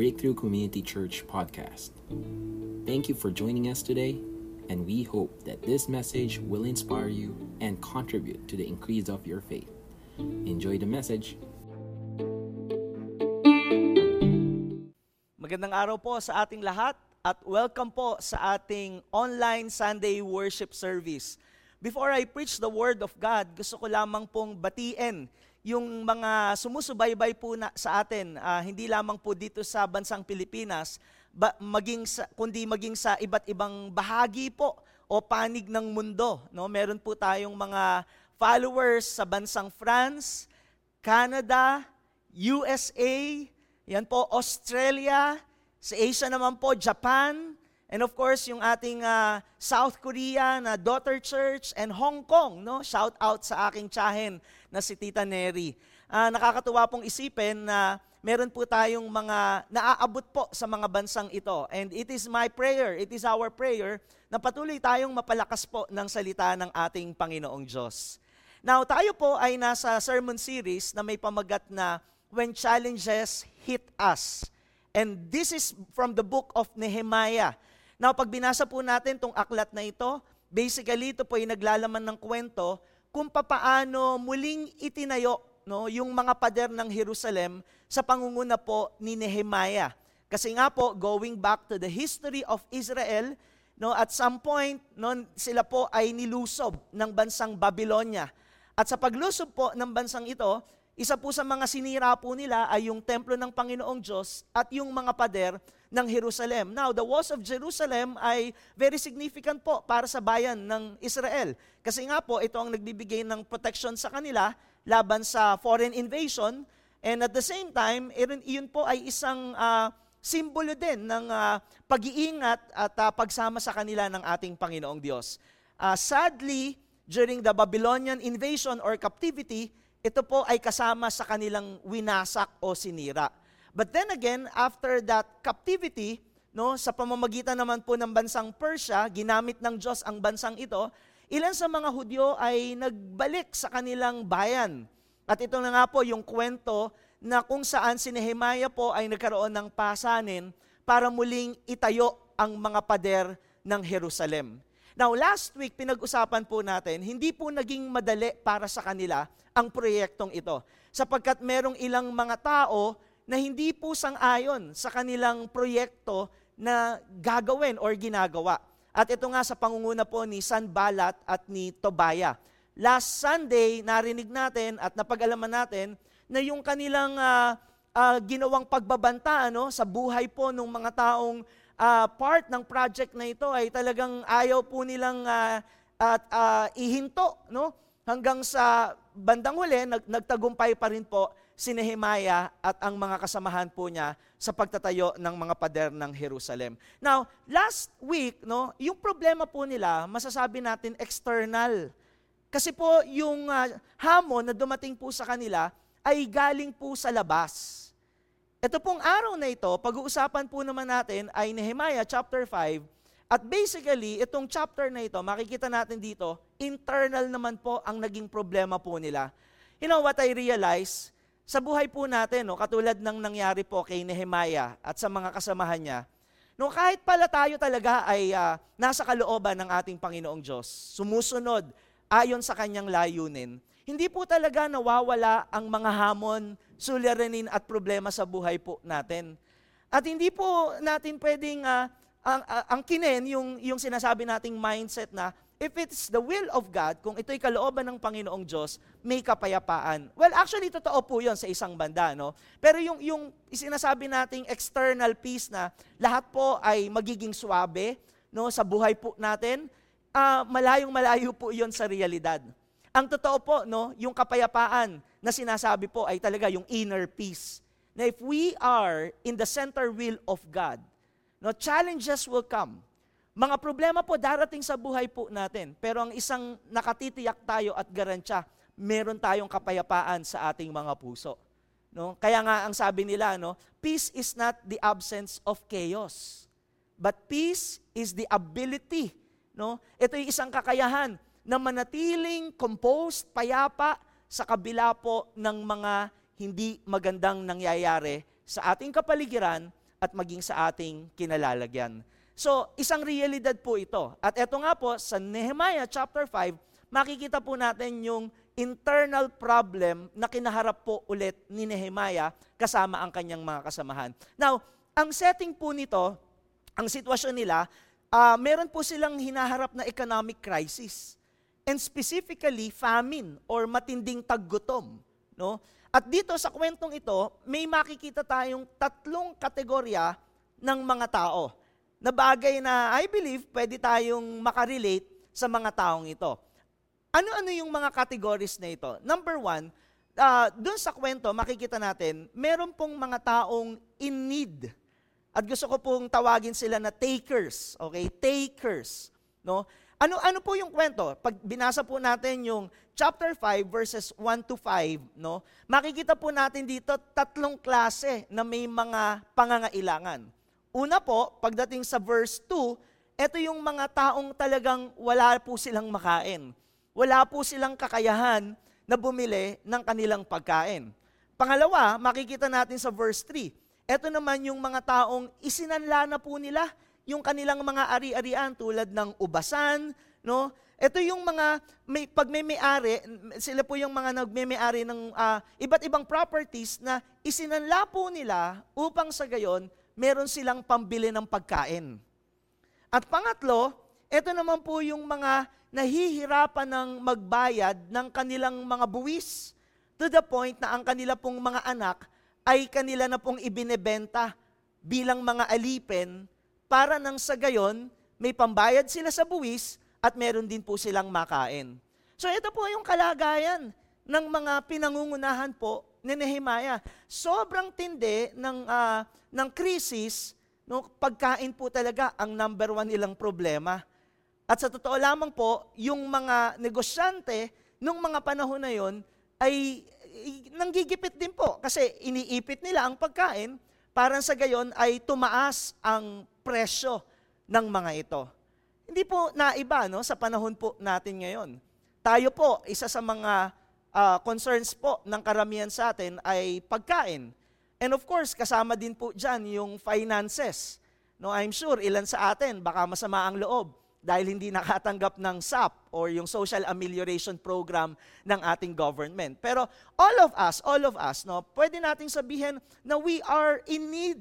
Breakthrough Community Church podcast. Thank you for joining us today, and we hope that this message will inspire you and contribute to the increase of your faith. Enjoy the message. Magandang araw po sa ating lahat at welcome po sa ating online Sunday worship service. Before I preach the Word of God, gusto ko lamang pong batiin yung mga sumusubaybay po na, sa atin, uh, hindi lamang po dito sa bansang Pilipinas, ba, maging sa, kundi maging sa iba't ibang bahagi po o panig ng mundo. No? Meron po tayong mga followers sa bansang France, Canada, USA, yan po Australia, sa Asia naman po Japan, And of course, yung ating uh, South Korea na daughter church and Hong Kong, no? Shout out sa aking tsahin na si Tita Neri. Uh, nakakatuwa pong isipin na meron po tayong mga naaabot po sa mga bansang ito. And it is my prayer, it is our prayer na patuloy tayong mapalakas po ng salita ng ating Panginoong Diyos. Now, tayo po ay nasa sermon series na may pamagat na When Challenges Hit Us. And this is from the book of Nehemiah. Now, pag binasa po natin itong aklat na ito, basically ito po ay naglalaman ng kwento kung papaano muling itinayo no, yung mga pader ng Jerusalem sa pangunguna po ni Nehemiah. Kasi nga po, going back to the history of Israel, no, at some point, no, sila po ay nilusob ng bansang Babylonia. At sa paglusob po ng bansang ito, isa po sa mga sinira po nila ay yung templo ng Panginoong Diyos at yung mga pader ng Jerusalem. Now, the walls of Jerusalem ay very significant po para sa bayan ng Israel. Kasi nga po, ito ang nagbibigay ng protection sa kanila laban sa foreign invasion. And at the same time, iyon po ay isang uh, simbolo din ng uh, pag-iingat at uh, pagsama sa kanila ng ating Panginoong Diyos. Uh, sadly, during the Babylonian invasion or captivity, ito po ay kasama sa kanilang winasak o sinira. But then again, after that captivity, no, sa pamamagitan naman po ng bansang Persia, ginamit ng Diyos ang bansang ito, ilan sa mga Hudyo ay nagbalik sa kanilang bayan. At ito na nga po yung kwento na kung saan si Nehemiah po ay nagkaroon ng pasanin para muling itayo ang mga pader ng Jerusalem. Now, last week, pinag-usapan po natin, hindi po naging madali para sa kanila ang proyektong ito. Sapagkat merong ilang mga tao na hindi po sang-ayon sa kanilang proyekto na gagawin or ginagawa. At ito nga sa pangunguna po ni Sanbalat at ni Tobaya. Last Sunday, narinig natin at napag-alaman natin na yung kanilang uh, uh, ginawang pagbabanta ano, sa buhay po ng mga taong uh, part ng project na ito ay talagang ayaw po nilang uh, at uh, ihinto no hanggang sa bandang huli nag, nagtagumpay pa rin po si Nehemiah at ang mga kasamahan po niya sa pagtatayo ng mga pader ng Jerusalem. Now, last week, no, yung problema po nila, masasabi natin external. Kasi po yung uh, hamon na dumating po sa kanila ay galing po sa labas. Ito pong araw na ito, pag-uusapan po naman natin ay Nehemiah chapter 5, at basically, itong chapter na ito, makikita natin dito, internal naman po ang naging problema po nila. You know what I realize? Sa buhay po natin, no, katulad ng nangyari po kay Nehemiah at sa mga kasamahan niya, no, kahit pala tayo talaga ay uh, nasa kalooban ng ating Panginoong Diyos, sumusunod ayon sa kanyang layunin, hindi po talaga nawawala ang mga hamon, suliranin at problema sa buhay po natin. At hindi po natin pwedeng uh, ang, ang, ang kinen yung, yung sinasabi nating mindset na if it's the will of God, kung ito'y kalooban ng Panginoong Diyos, may kapayapaan. Well, actually, totoo po yon sa isang banda. No? Pero yung, yung sinasabi nating external peace na lahat po ay magiging suabe no, sa buhay po natin, uh, malayong malayo po yon sa realidad. Ang totoo po, no, yung kapayapaan na sinasabi po ay talaga yung inner peace. Na if we are in the center will of God, no, challenges will come mga problema po darating sa buhay po natin. Pero ang isang nakatitiyak tayo at garantya, meron tayong kapayapaan sa ating mga puso. No? Kaya nga ang sabi nila, no, peace is not the absence of chaos. But peace is the ability. No? Ito yung isang kakayahan na manatiling composed, payapa sa kabila po ng mga hindi magandang nangyayari sa ating kapaligiran at maging sa ating kinalalagyan. So, isang realidad po ito. At ito nga po, sa Nehemiah chapter 5, makikita po natin yung internal problem na kinaharap po ulit ni Nehemiah kasama ang kanyang mga kasamahan. Now, ang setting po nito, ang sitwasyon nila, uh, meron po silang hinaharap na economic crisis. And specifically, famine or matinding taggutom. No? At dito sa kwentong ito, may makikita tayong tatlong kategorya ng mga tao na bagay na I believe pwede tayong makarelate sa mga taong ito. Ano-ano yung mga categories na ito? Number one, uh, dun sa kwento, makikita natin, meron pong mga taong in need. At gusto ko pong tawagin sila na takers. Okay? Takers. No? Ano ano po yung kwento? Pag binasa po natin yung chapter 5 verses 1 to 5, no? Makikita po natin dito tatlong klase na may mga pangangailangan. Una po, pagdating sa verse 2, ito yung mga taong talagang wala po silang makain wala po silang kakayahan na bumili ng kanilang pagkain. Pangalawa, makikita natin sa verse 3. Ito naman yung mga taong isinanla na po nila yung kanilang mga ari-arian tulad ng ubasan, no? Ito yung mga may pag may may-ari, sila po yung mga nagme-may-ari ng uh, iba't ibang properties na isinanla po nila upang sa gayon meron silang pambili ng pagkain. At pangatlo, ito naman po yung mga nahihirapan ng magbayad ng kanilang mga buwis to the point na ang kanila pong mga anak ay kanila na pong ibinebenta bilang mga alipin para nang sa gayon may pambayad sila sa buwis at meron din po silang makain. So ito po yung kalagayan ng mga pinangungunahan po ni Nehemiah. Sobrang tindi ng, uh, ng krisis, no, pagkain po talaga ang number one nilang problema. At sa totoo lamang po, yung mga negosyante nung mga panahon na yon ay nanggigipit din po kasi iniipit nila ang pagkain para sa gayon ay tumaas ang presyo ng mga ito. Hindi po naiba no, sa panahon po natin ngayon. Tayo po, isa sa mga uh, concerns po ng karamihan sa atin ay pagkain. And of course, kasama din po dyan yung finances. No, I'm sure ilan sa atin baka masama ang loob dahil hindi nakatanggap ng SAP or yung social amelioration program ng ating government. Pero all of us, all of us, no, pwede nating sabihin na we are in need.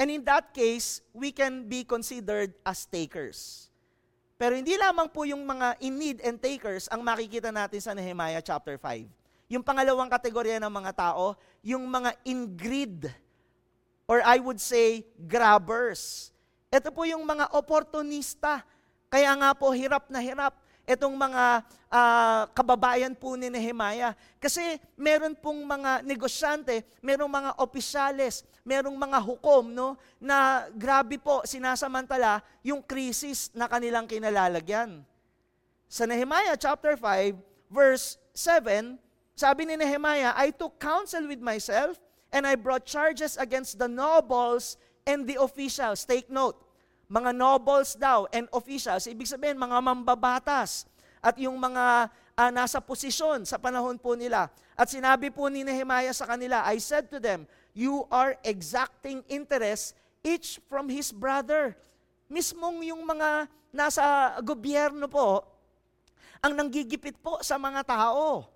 And in that case, we can be considered as takers. Pero hindi lamang po yung mga in need and takers ang makikita natin sa Nehemiah chapter 5. Yung pangalawang kategorya ng mga tao, yung mga in greed or I would say grabbers. Ito po yung mga oportunista kaya nga po, hirap na hirap itong mga uh, kababayan po ni Nehemiah. Kasi meron pong mga negosyante, merong mga opisyales, merong mga hukom, no, na grabe po sinasamantala yung krisis na kanilang kinalalagyan. Sa Nehemiah chapter 5, verse 7, sabi ni Nehemiah, I took counsel with myself and I brought charges against the nobles and the officials. Take note, mga nobles daw and officials, ibig sabihin mga mambabatas at yung mga uh, nasa posisyon sa panahon po nila. At sinabi po ni Nehemiah sa kanila, I said to them, you are exacting interest each from his brother. Mismong yung mga nasa gobyerno po, ang nanggigipit po sa mga tao.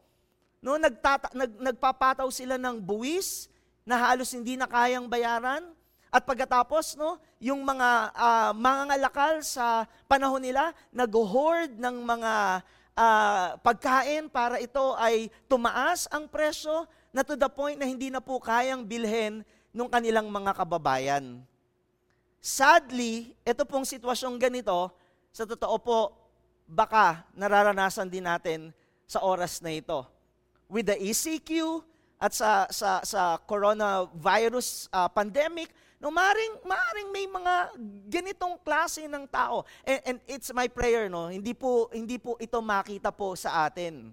No, nagtata- nag, nagpapataw sila ng buwis na halos hindi na kayang bayaran at pagkatapos, no, yung mga uh, mga ngalakal sa panahon nila, nag-hoard ng mga uh, pagkain para ito ay tumaas ang presyo na to the point na hindi na po kayang bilhin ng kanilang mga kababayan. Sadly, ito pong sitwasyong ganito, sa totoo po, baka nararanasan din natin sa oras na ito. With the ECQ at sa, sa, sa coronavirus uh, pandemic, No, maring, maring may mga ganitong klase ng tao. And, and it's my prayer, no, hindi po, hindi po ito makita po sa atin.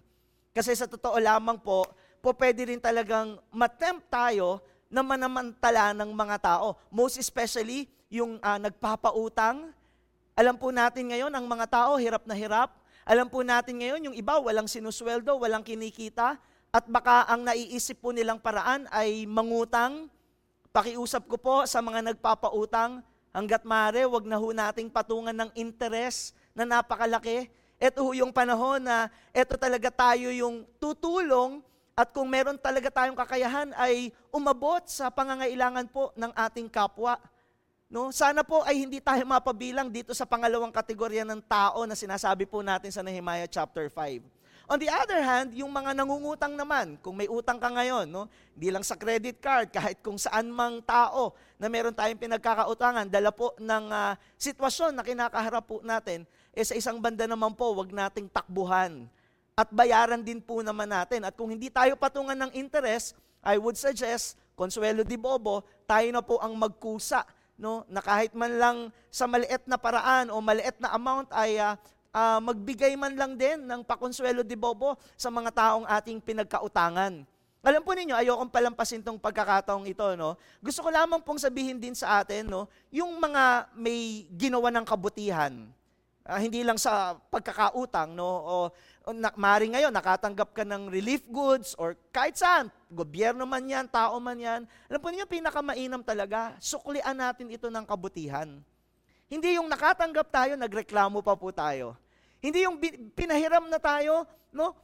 Kasi sa totoo lamang po, po pwede rin talagang matempt tayo na manamantala ng mga tao. Most especially, yung uh, nagpapautang. Alam po natin ngayon, ang mga tao hirap na hirap. Alam po natin ngayon, yung iba walang sinusweldo, walang kinikita, at baka ang naiisip po nilang paraan ay mangutang Pakiusap ko po sa mga nagpapautang, hanggat mare, wag na ho nating patungan ng interes na napakalaki. Ito ho yung panahon na ito talaga tayo yung tutulong at kung meron talaga tayong kakayahan ay umabot sa pangangailangan po ng ating kapwa. No? Sana po ay hindi tayo mapabilang dito sa pangalawang kategorya ng tao na sinasabi po natin sa Nehemiah chapter 5. On the other hand, yung mga nangungutang naman, kung may utang ka ngayon, no, hindi lang sa credit card, kahit kung saan mang tao na meron tayong pinagkakautangan, dala po ng uh, sitwasyon na kinakaharap po natin, eh sa isang banda naman po, wag nating takbuhan. At bayaran din po naman natin. At kung hindi tayo patungan ng interest, I would suggest, Consuelo di Bobo, tayo na po ang magkusa no na kahit man lang sa maliit na paraan o maliit na amount ay uh, uh, magbigay man lang din ng pakonsuelo de bobo sa mga taong ating pinagkautangan. Alam po ninyo, ayokong palampasin tong pagkakataong ito, no? Gusto ko lamang pong sabihin din sa atin, no, yung mga may ginawa ng kabutihan, uh, hindi lang sa pagkakautang, no, o, o na, mari ngayon, nakatanggap ka ng relief goods or kahit saan, gobyerno man yan, tao man yan. Alam po ninyo, pinakamainam talaga, suklian natin ito ng kabutihan. Hindi yung nakatanggap tayo, nagreklamo pa po tayo. Hindi yung pinahiram na tayo, no?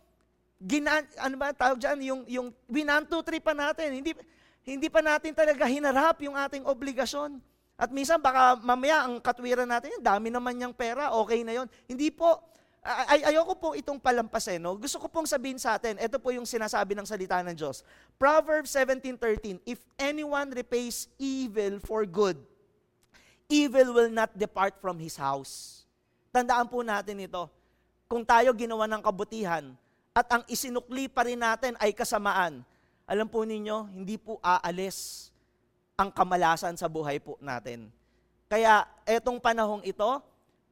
Gina, ano ba tawag dyan? Yung, yung winanto trip pa natin. Hindi, hindi pa natin talaga hinarap yung ating obligasyon. At minsan baka mamaya ang katwiran natin, dami naman niyang pera, okay na yon. Hindi po. Ay, ayoko po itong palampasin. No? Gusto ko pong sabihin sa atin, ito po yung sinasabi ng salita ng Diyos. Proverbs 17.13, If anyone repays evil for good, evil will not depart from his house. Tandaan po natin ito. Kung tayo ginawa ng kabutihan at ang isinukli pa rin natin ay kasamaan, alam po ninyo, hindi po aalis ang kamalasan sa buhay po natin. Kaya etong panahong ito,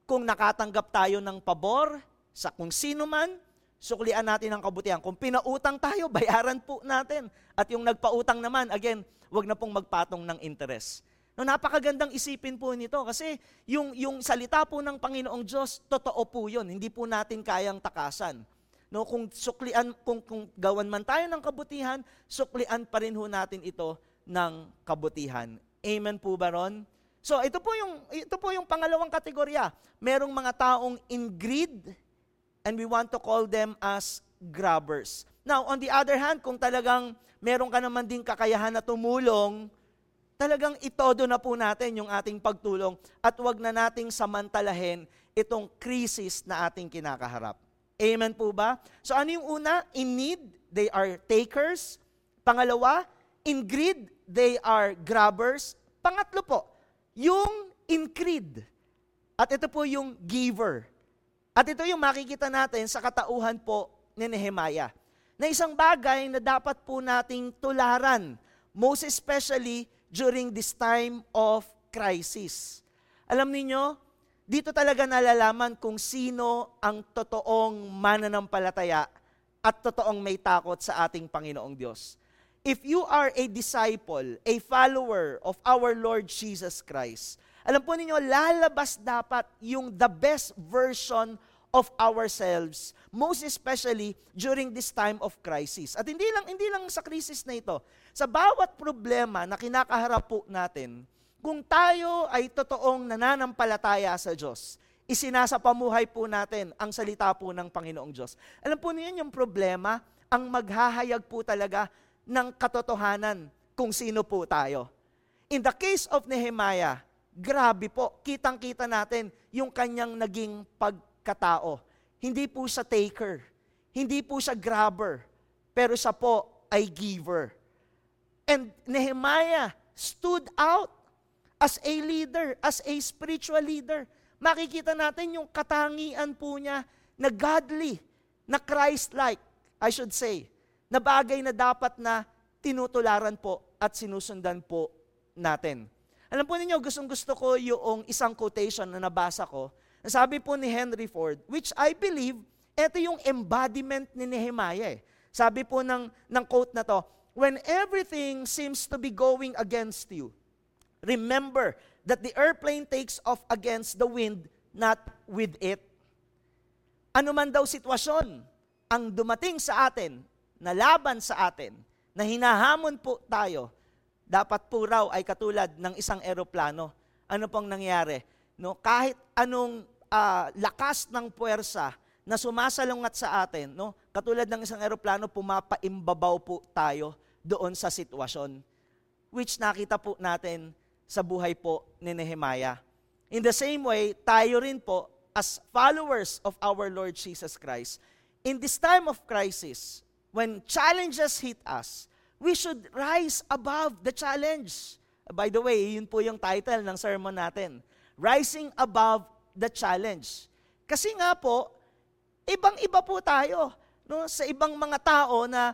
kung nakatanggap tayo ng pabor sa kung sino man, suklian natin ang kabutihan. Kung pinautang tayo, bayaran po natin. At yung nagpautang naman, again, wag na pong magpatong ng interest. No, napakagandang isipin po nito kasi yung, yung salita po ng Panginoong Diyos, totoo po yun. Hindi po natin kayang takasan. No, kung suklian, kung, kung gawan man tayo ng kabutihan, suklian pa rin ho natin ito ng kabutihan. Amen po ba ron? So ito po yung ito po yung pangalawang kategorya. Merong mga taong in greed and we want to call them as grabbers. Now, on the other hand, kung talagang meron ka naman din kakayahan na tumulong, talagang itodo na po natin yung ating pagtulong at wag na nating samantalahin itong krisis na ating kinakaharap. Amen po ba? So ano yung una? In need, they are takers. Pangalawa, in greed, they are grabbers. Pangatlo po, yung in greed. At ito po yung giver. At ito yung makikita natin sa katauhan po ni Nehemiah. Na isang bagay na dapat po nating tularan, most especially during this time of crisis. Alam niyo, dito talaga nalalaman kung sino ang totoong mananampalataya at totoong may takot sa ating Panginoong Diyos. If you are a disciple, a follower of our Lord Jesus Christ, alam po ninyo, lalabas dapat yung the best version ourselves, most especially during this time of crisis. At hindi lang hindi lang sa crisis na ito, sa bawat problema na kinakaharap po natin, kung tayo ay totoong nananampalataya sa Diyos, isinasapamuhay po natin ang salita po ng Panginoong Diyos. Alam po niyo yung problema, ang maghahayag po talaga ng katotohanan kung sino po tayo. In the case of Nehemiah, grabe po, kitang-kita natin yung kanyang naging pagkatao. Hindi po siya taker, hindi po siya grabber, pero siya po ay giver. And Nehemiah stood out as a leader, as a spiritual leader. Makikita natin yung katangian po niya na godly, na Christ-like, I should say, na bagay na dapat na tinutularan po at sinusundan po natin. Alam po ninyo, gustong gusto ko yung isang quotation na nabasa ko. Sabi po ni Henry Ford, which I believe, ito yung embodiment ni Nehemiah. Eh. Sabi po ng, ng quote na to, when everything seems to be going against you, remember that the airplane takes off against the wind, not with it. Ano man daw sitwasyon ang dumating sa atin, na laban sa atin, na hinahamon po tayo, dapat po raw ay katulad ng isang eroplano. Ano pong nangyari? No, kahit anong uh, lakas ng puwersa na sumasalungat sa atin, no, katulad ng isang eroplano, pumapaimbabaw po tayo doon sa sitwasyon. Which nakita po natin sa buhay po ni Nehemiah. In the same way, tayo rin po, as followers of our Lord Jesus Christ, in this time of crisis, when challenges hit us, we should rise above the challenge. By the way, yun po yung title ng sermon natin. Rising above the challenge. Kasi nga po, ibang-iba po tayo. No? Sa ibang mga tao na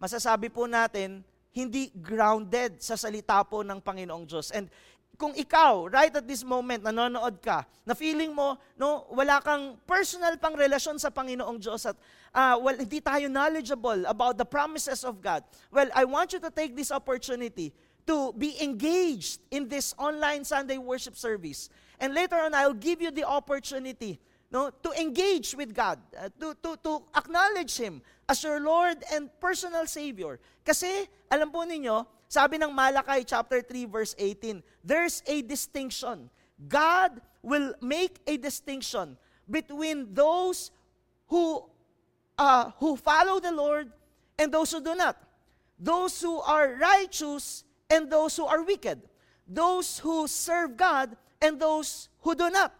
masasabi po natin, hindi grounded sa salita po ng Panginoong Diyos. And kung ikaw, right at this moment, nanonood ka, na feeling mo, no, wala kang personal pang relasyon sa Panginoong Diyos at uh, well, hindi tayo knowledgeable about the promises of God, well, I want you to take this opportunity to be engaged in this online Sunday worship service. And later on, I'll give you the opportunity no, to engage with God, uh, to, to, to acknowledge Him as your Lord and personal Savior. Kasi, alam po ninyo, sabi ng Malakay chapter 3 verse 18, there's a distinction. God will make a distinction between those who uh, who follow the Lord and those who do not. Those who are righteous and those who are wicked. Those who serve God and those who do not.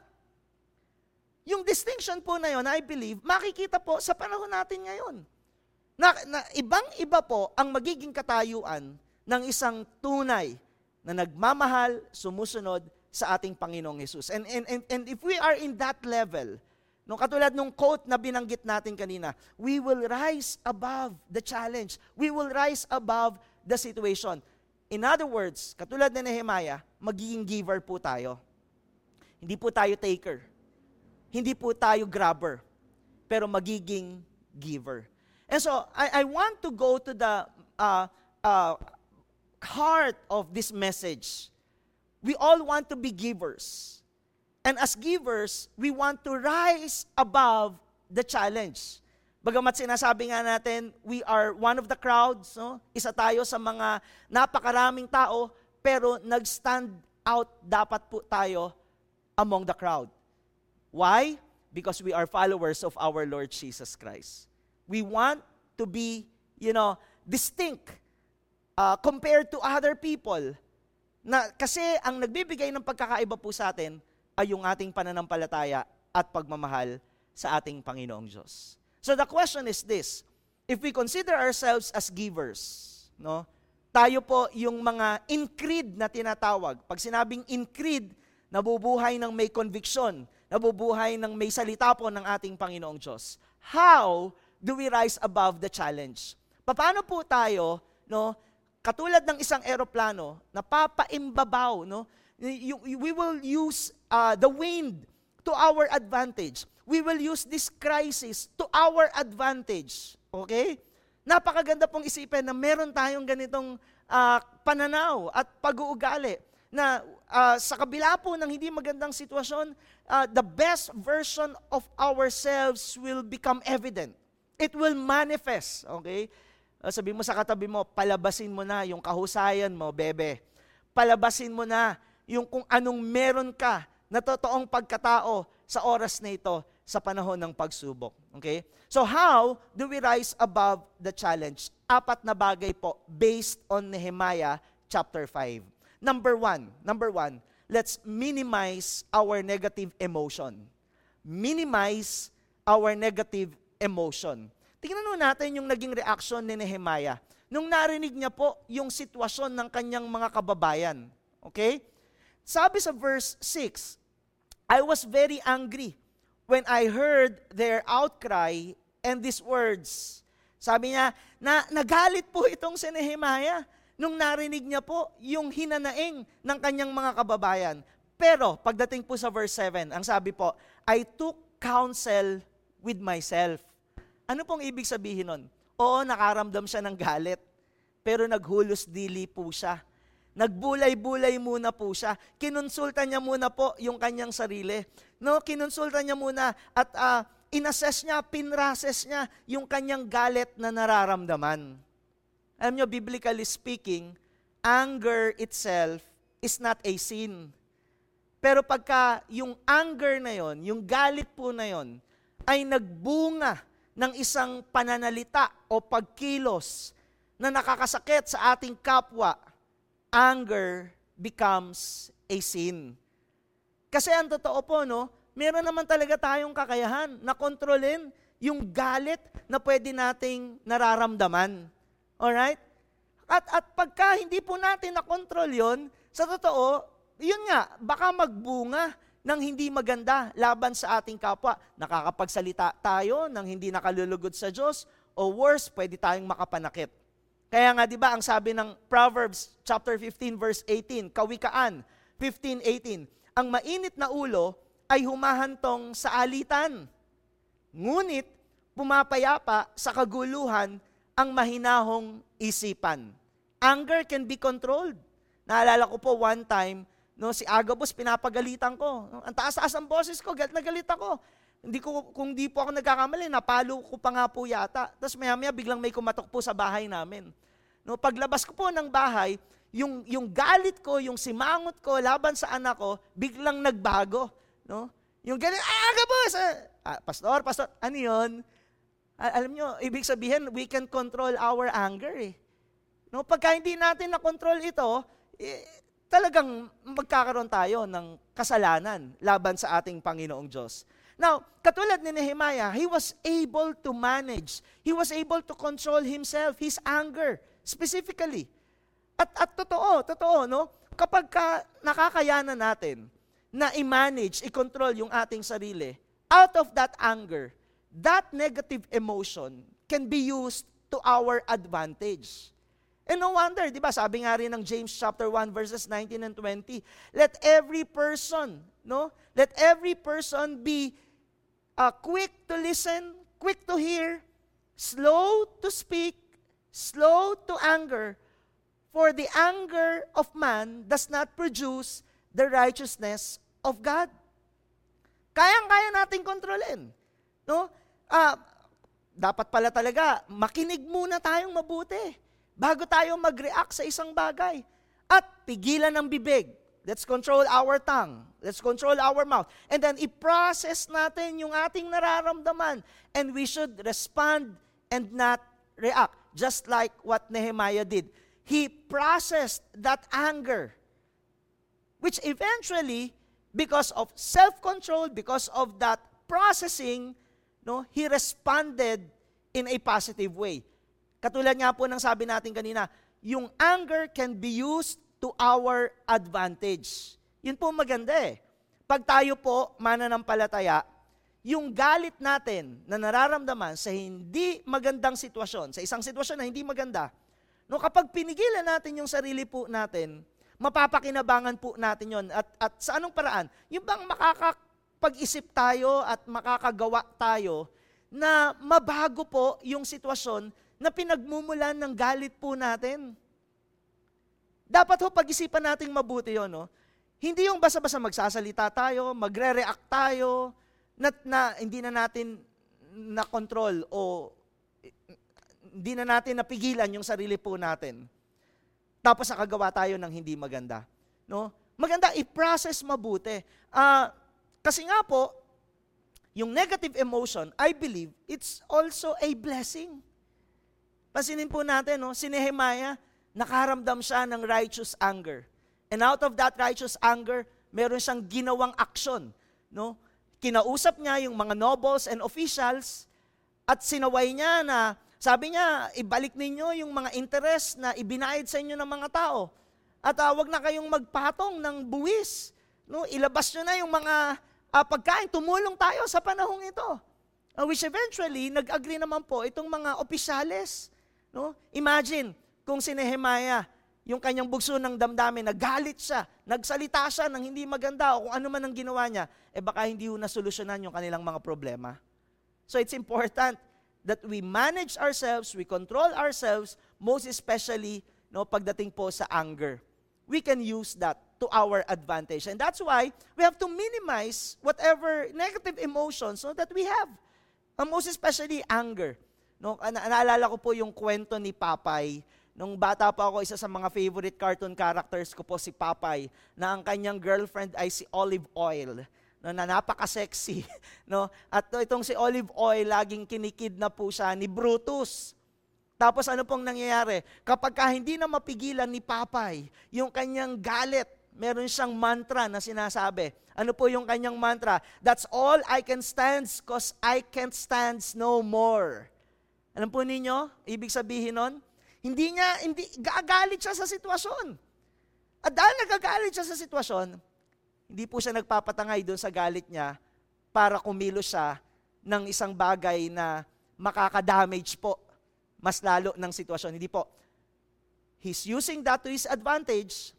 Yung distinction po na yon, I believe, makikita po sa panahon natin ngayon. Na, na ibang-iba po ang magiging katayuan ng isang tunay na nagmamahal, sumusunod sa ating Panginoong Yesus. And, and, and, and if we are in that level, no, katulad nung quote na binanggit natin kanina, we will rise above the challenge. We will rise above the situation. In other words, katulad ni Nehemiah, magiging giver po tayo. Hindi po tayo taker hindi po tayo grabber, pero magiging giver. And so, I, I want to go to the uh, uh, heart of this message. We all want to be givers. And as givers, we want to rise above the challenge. Bagamat sinasabi nga natin, we are one of the crowds, no? isa tayo sa mga napakaraming tao, pero nag-stand out dapat po tayo among the crowd. Why? Because we are followers of our Lord Jesus Christ. We want to be, you know, distinct uh, compared to other people. Na, kasi ang nagbibigay ng pagkakaiba po sa atin ay yung ating pananampalataya at pagmamahal sa ating Panginoong Diyos. So the question is this, if we consider ourselves as givers, no, tayo po yung mga increed na tinatawag. Pag sinabing increed, nabubuhay ng may conviction, nabubuhay ng may salita po ng ating Panginoong Diyos. How do we rise above the challenge? Paano po tayo, no, katulad ng isang eroplano, napapaimbabaw, no, we will use uh, the wind to our advantage. We will use this crisis to our advantage. Okay? Napakaganda pong isipin na meron tayong ganitong uh, pananaw at pag-uugali na uh, sa kabila po ng hindi magandang sitwasyon, uh, the best version of ourselves will become evident. It will manifest, okay? Uh, sabi mo sa katabi mo, palabasin mo na yung kahusayan mo, bebe. Palabasin mo na yung kung anong meron ka na totoong pagkatao sa oras na ito sa panahon ng pagsubok. Okay? So how do we rise above the challenge? Apat na bagay po based on Nehemiah chapter 5. Number one, number one, let's minimize our negative emotion. Minimize our negative emotion. Tingnan mo natin yung naging reaction ni Nehemiah. Nung narinig niya po yung sitwasyon ng kanyang mga kababayan. Okay? Sabi sa verse 6, I was very angry when I heard their outcry and these words. Sabi niya, na nagalit po itong si Nehemiah nung narinig niya po yung hinanaing ng kanyang mga kababayan. Pero pagdating po sa verse 7, ang sabi po, I took counsel with myself. Ano pong ibig sabihin nun? Oo, nakaramdam siya ng galit, pero naghulos dili po siya. Nagbulay-bulay muna po siya. Kinonsulta niya muna po yung kanyang sarili. No, kinonsulta niya muna at uh, inassess niya, pinrases niya yung kanyang galit na nararamdaman. Alam nyo, biblically speaking, anger itself is not a sin. Pero pagka yung anger na yon, yung galit po na yon, ay nagbunga ng isang pananalita o pagkilos na nakakasakit sa ating kapwa, anger becomes a sin. Kasi ang totoo po, no, meron naman talaga tayong kakayahan na kontrolin yung galit na pwede nating nararamdaman. Alright? At, at pagka hindi po natin na-control yon, sa totoo, yun nga, baka magbunga ng hindi maganda laban sa ating kapwa. Nakakapagsalita tayo ng hindi nakalulugod sa Diyos, o worse, pwede tayong makapanakit. Kaya nga 'di ba ang sabi ng Proverbs chapter 15 verse 18, Kawikaan 15:18, ang mainit na ulo ay humahantong sa alitan. Ngunit pumapayapa sa kaguluhan ang mahinahong isipan. Anger can be controlled. Naalala ko po one time, no, si Agabus pinapagalitan ko. Ang taas-taas ang boses ko, galit na galit ako. Hindi ko, kung di po ako nagkakamali, napalo ko pa nga po yata. Tapos maya-maya biglang may kumatok po sa bahay namin. No, paglabas ko po ng bahay, yung, yung galit ko, yung simangot ko laban sa anak ko, biglang nagbago. No? Yung galit, ah, agabos! Ah, pastor, pastor, ano yun? Alam nyo, ibig sabihin, we can control our anger eh. No, pagka hindi natin na-control ito, eh, talagang magkakaroon tayo ng kasalanan laban sa ating Panginoong Diyos. Now, katulad ni Nehemiah, he was able to manage. He was able to control himself, his anger, specifically. At, at totoo, totoo, no? Kapag ka nakakayanan natin na i-manage, i-control yung ating sarili, out of that anger, that negative emotion can be used to our advantage. And no wonder, di ba, sabi nga rin ng James chapter 1 verses 19 and 20, let every person, no? Let every person be uh, quick to listen, quick to hear, slow to speak, slow to anger, for the anger of man does not produce the righteousness of God. Kayang-kaya nating kontrolin. No? Ah, dapat pala talaga, makinig muna tayong mabuti bago tayo mag-react sa isang bagay. At pigilan ng bibig. Let's control our tongue. Let's control our mouth. And then i-process natin yung ating nararamdaman. And we should respond and not react. Just like what Nehemiah did. He processed that anger. Which eventually, because of self-control, because of that processing, no, he responded in a positive way. Katulad nga po ng sabi natin kanina, yung anger can be used to our advantage. Yun po maganda eh. Pag tayo po mananampalataya, yung galit natin na nararamdaman sa hindi magandang sitwasyon, sa isang sitwasyon na hindi maganda, no, kapag pinigilan natin yung sarili po natin, mapapakinabangan po natin yon At, at sa anong paraan? Yung bang makakapag-isip tayo at makakagawa tayo na mabago po yung sitwasyon na pinagmumulan ng galit po natin. Dapat ho pag-isipan nating mabuti yon, no? Hindi yung basta-basta magsasalita tayo, magre-react tayo, na, na hindi na natin na-control o hindi na natin napigilan yung sarili po natin. Tapos nakagawa tayo ng hindi maganda. No? Maganda i-process mabuti. Uh, kasi nga po, yung negative emotion, I believe, it's also a blessing. Pasinin po natin, no? si Nehemiah, nakaramdam siya ng righteous anger. And out of that righteous anger, meron siyang ginawang aksyon. No? Kinausap niya yung mga nobles and officials at sinaway niya na, sabi niya, ibalik ninyo yung mga interest na ibinayad sa inyo ng mga tao. At uh, wag na kayong magpatong ng buwis. No? Ilabas nyo na yung mga uh, pagkain. Tumulong tayo sa panahong ito. Uh, which eventually, nag-agree naman po itong mga opisyales. No? Imagine, kung si Nehemiah, yung kanyang bugso ng damdamin, nagalit siya, nagsalita siya ng hindi maganda o kung ano man ang ginawa niya, eh baka hindi ho nasolusyonan yung kanilang mga problema. So it's important that we manage ourselves, we control ourselves, most especially no, pagdating po sa anger. We can use that to our advantage. And that's why we have to minimize whatever negative emotions so that we have. And most especially anger. No, na- naalala ko po yung kwento ni Papay Nung bata pa ako, isa sa mga favorite cartoon characters ko po si Papay, na ang kanyang girlfriend ay si Olive Oil no, na napaka-sexy. No? At itong si Olive Oil, laging kinikid na po siya ni Brutus. Tapos ano pong nangyayari? Kapag ka hindi na mapigilan ni Papay, yung kanyang galit, meron siyang mantra na sinasabi. Ano po yung kanyang mantra? That's all I can stand cause I can't stand no more. Alam po ninyo? Ibig sabihin nun? Hindi niya, hindi, gagalit siya sa sitwasyon. At dahil nagagalit siya sa sitwasyon, hindi po siya nagpapatangay doon sa galit niya para kumilos siya ng isang bagay na makakadamage po mas lalo ng sitwasyon. Hindi po. He's using that to his advantage,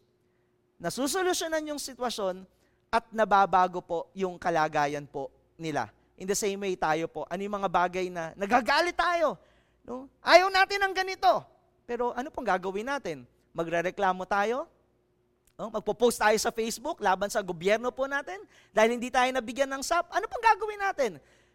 nasusolusyonan yung sitwasyon, at nababago po yung kalagayan po nila. In the same way tayo po, ano yung mga bagay na nagagalit tayo? No? Ayaw natin ng ganito. Pero ano pong gagawin natin? Magrereklamo tayo? No? Magpo-post tayo sa Facebook laban sa gobyerno po natin dahil hindi tayo nabigyan ng SAP. Ano pang gagawin natin?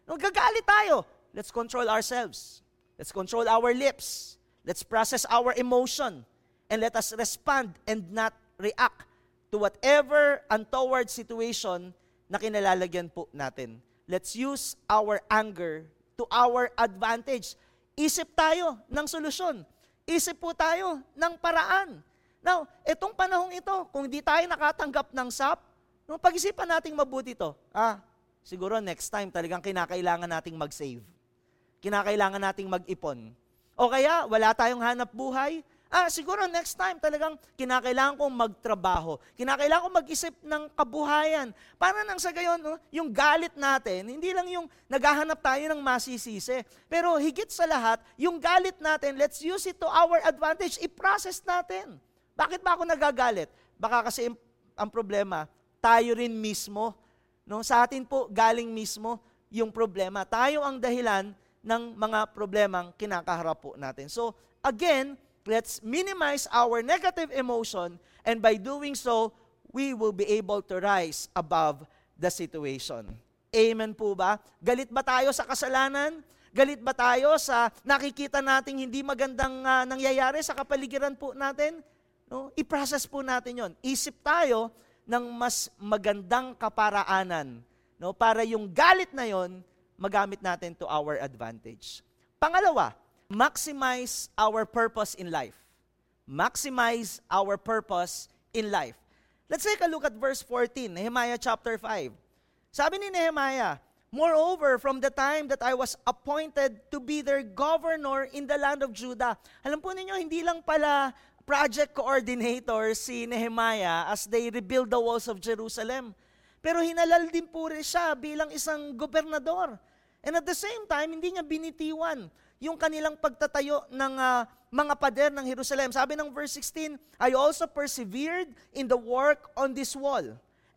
No, tayo. Let's control ourselves. Let's control our lips. Let's process our emotion. And let us respond and not react to whatever untoward situation na kinalalagyan po natin. Let's use our anger to our advantage. Isip tayo ng solusyon. Isip po tayo ng paraan Now, itong panahong ito, kung di tayo nakatanggap ng SAP, nung pag-isipan nating mabuti ito, ah, siguro next time talagang kinakailangan nating mag-save. Kinakailangan nating mag-ipon. O kaya, wala tayong hanap buhay, Ah, siguro next time talagang kinakailangan kong magtrabaho. Kinakailangan kong mag-isip ng kabuhayan. Para nang sa gayon, no, yung galit natin, hindi lang yung naghahanap tayo ng masisisi. Pero higit sa lahat, yung galit natin, let's use it to our advantage. I-process natin. Bakit ba ako nagagalit? Baka kasi ang problema, tayo rin mismo. No? Sa atin po, galing mismo yung problema. Tayo ang dahilan ng mga problemang kinakaharap po natin. So, again, let's minimize our negative emotion and by doing so, we will be able to rise above the situation. Amen po ba? Galit ba tayo sa kasalanan? Galit ba tayo sa nakikita nating hindi magandang uh, nangyayari sa kapaligiran po natin? No? I-process po natin yon. Isip tayo ng mas magandang kaparaanan no? para yung galit na yon magamit natin to our advantage. Pangalawa, maximize our purpose in life. Maximize our purpose in life. Let's take a look at verse 14, Nehemiah chapter 5. Sabi ni Nehemiah, Moreover, from the time that I was appointed to be their governor in the land of Judah. Alam po ninyo, hindi lang pala project coordinator si Nehemiah as they rebuild the walls of Jerusalem. Pero hinalal din po rin siya bilang isang gobernador. And at the same time, hindi niya binitiwan yung kanilang pagtatayo ng uh, mga pader ng Jerusalem. Sabi ng verse 16, I also persevered in the work on this wall.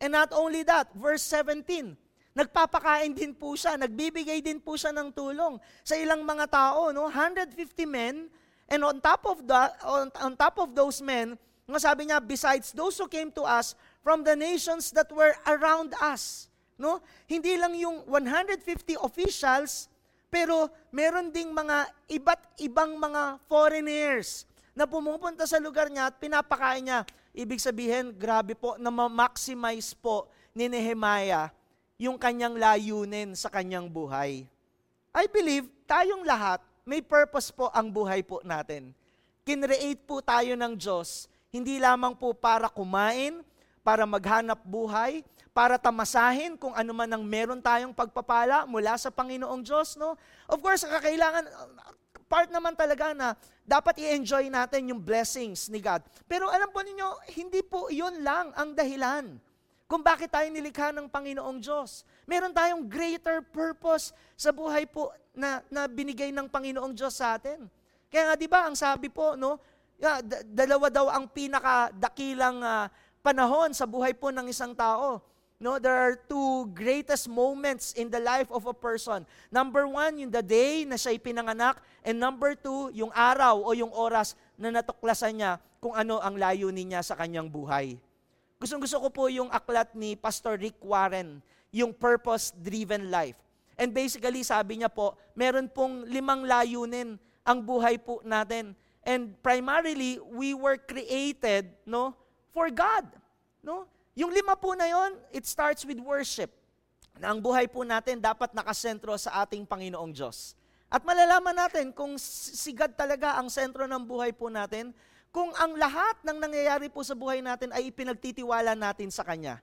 And not only that, verse 17, nagpapakain din po siya, nagbibigay din po siya ng tulong sa ilang mga tao, no? 150 men And on top of that, on, on top of those men, nga sabi niya, besides those who came to us from the nations that were around us. No? Hindi lang yung 150 officials, pero meron ding mga iba't ibang mga foreigners na pumupunta sa lugar niya at pinapakain niya. Ibig sabihin, grabe po, na ma-maximize po ni Nehemiah yung kanyang layunin sa kanyang buhay. I believe, tayong lahat, may purpose po ang buhay po natin. Kinreate po tayo ng Diyos, hindi lamang po para kumain, para maghanap buhay, para tamasahin kung ano man ang meron tayong pagpapala mula sa Panginoong Diyos. No? Of course, kakailangan, part naman talaga na dapat i-enjoy natin yung blessings ni God. Pero alam po ninyo, hindi po yun lang ang dahilan kung bakit tayo nilikha ng Panginoong Diyos. Meron tayong greater purpose sa buhay po na, na binigay ng Panginoong Diyos sa atin. Kaya nga, di ba, ang sabi po, no, dalawa daw ang pinakadakilang uh, panahon sa buhay po ng isang tao. No, there are two greatest moments in the life of a person. Number one, yung the day na siya'y pinanganak. And number two, yung araw o yung oras na natuklasan niya kung ano ang layunin niya sa kanyang buhay. Gustong gusto ko po yung aklat ni Pastor Rick Warren, yung purpose-driven life. And basically, sabi niya po, meron pong limang layunin ang buhay po natin. And primarily, we were created, no, for God. No? Yung lima po na yon, it starts with worship. Na ang buhay po natin dapat nakasentro sa ating Panginoong Diyos. At malalaman natin kung si God talaga ang sentro ng buhay po natin, kung ang lahat ng nangyayari po sa buhay natin ay ipinagtitiwala natin sa Kanya.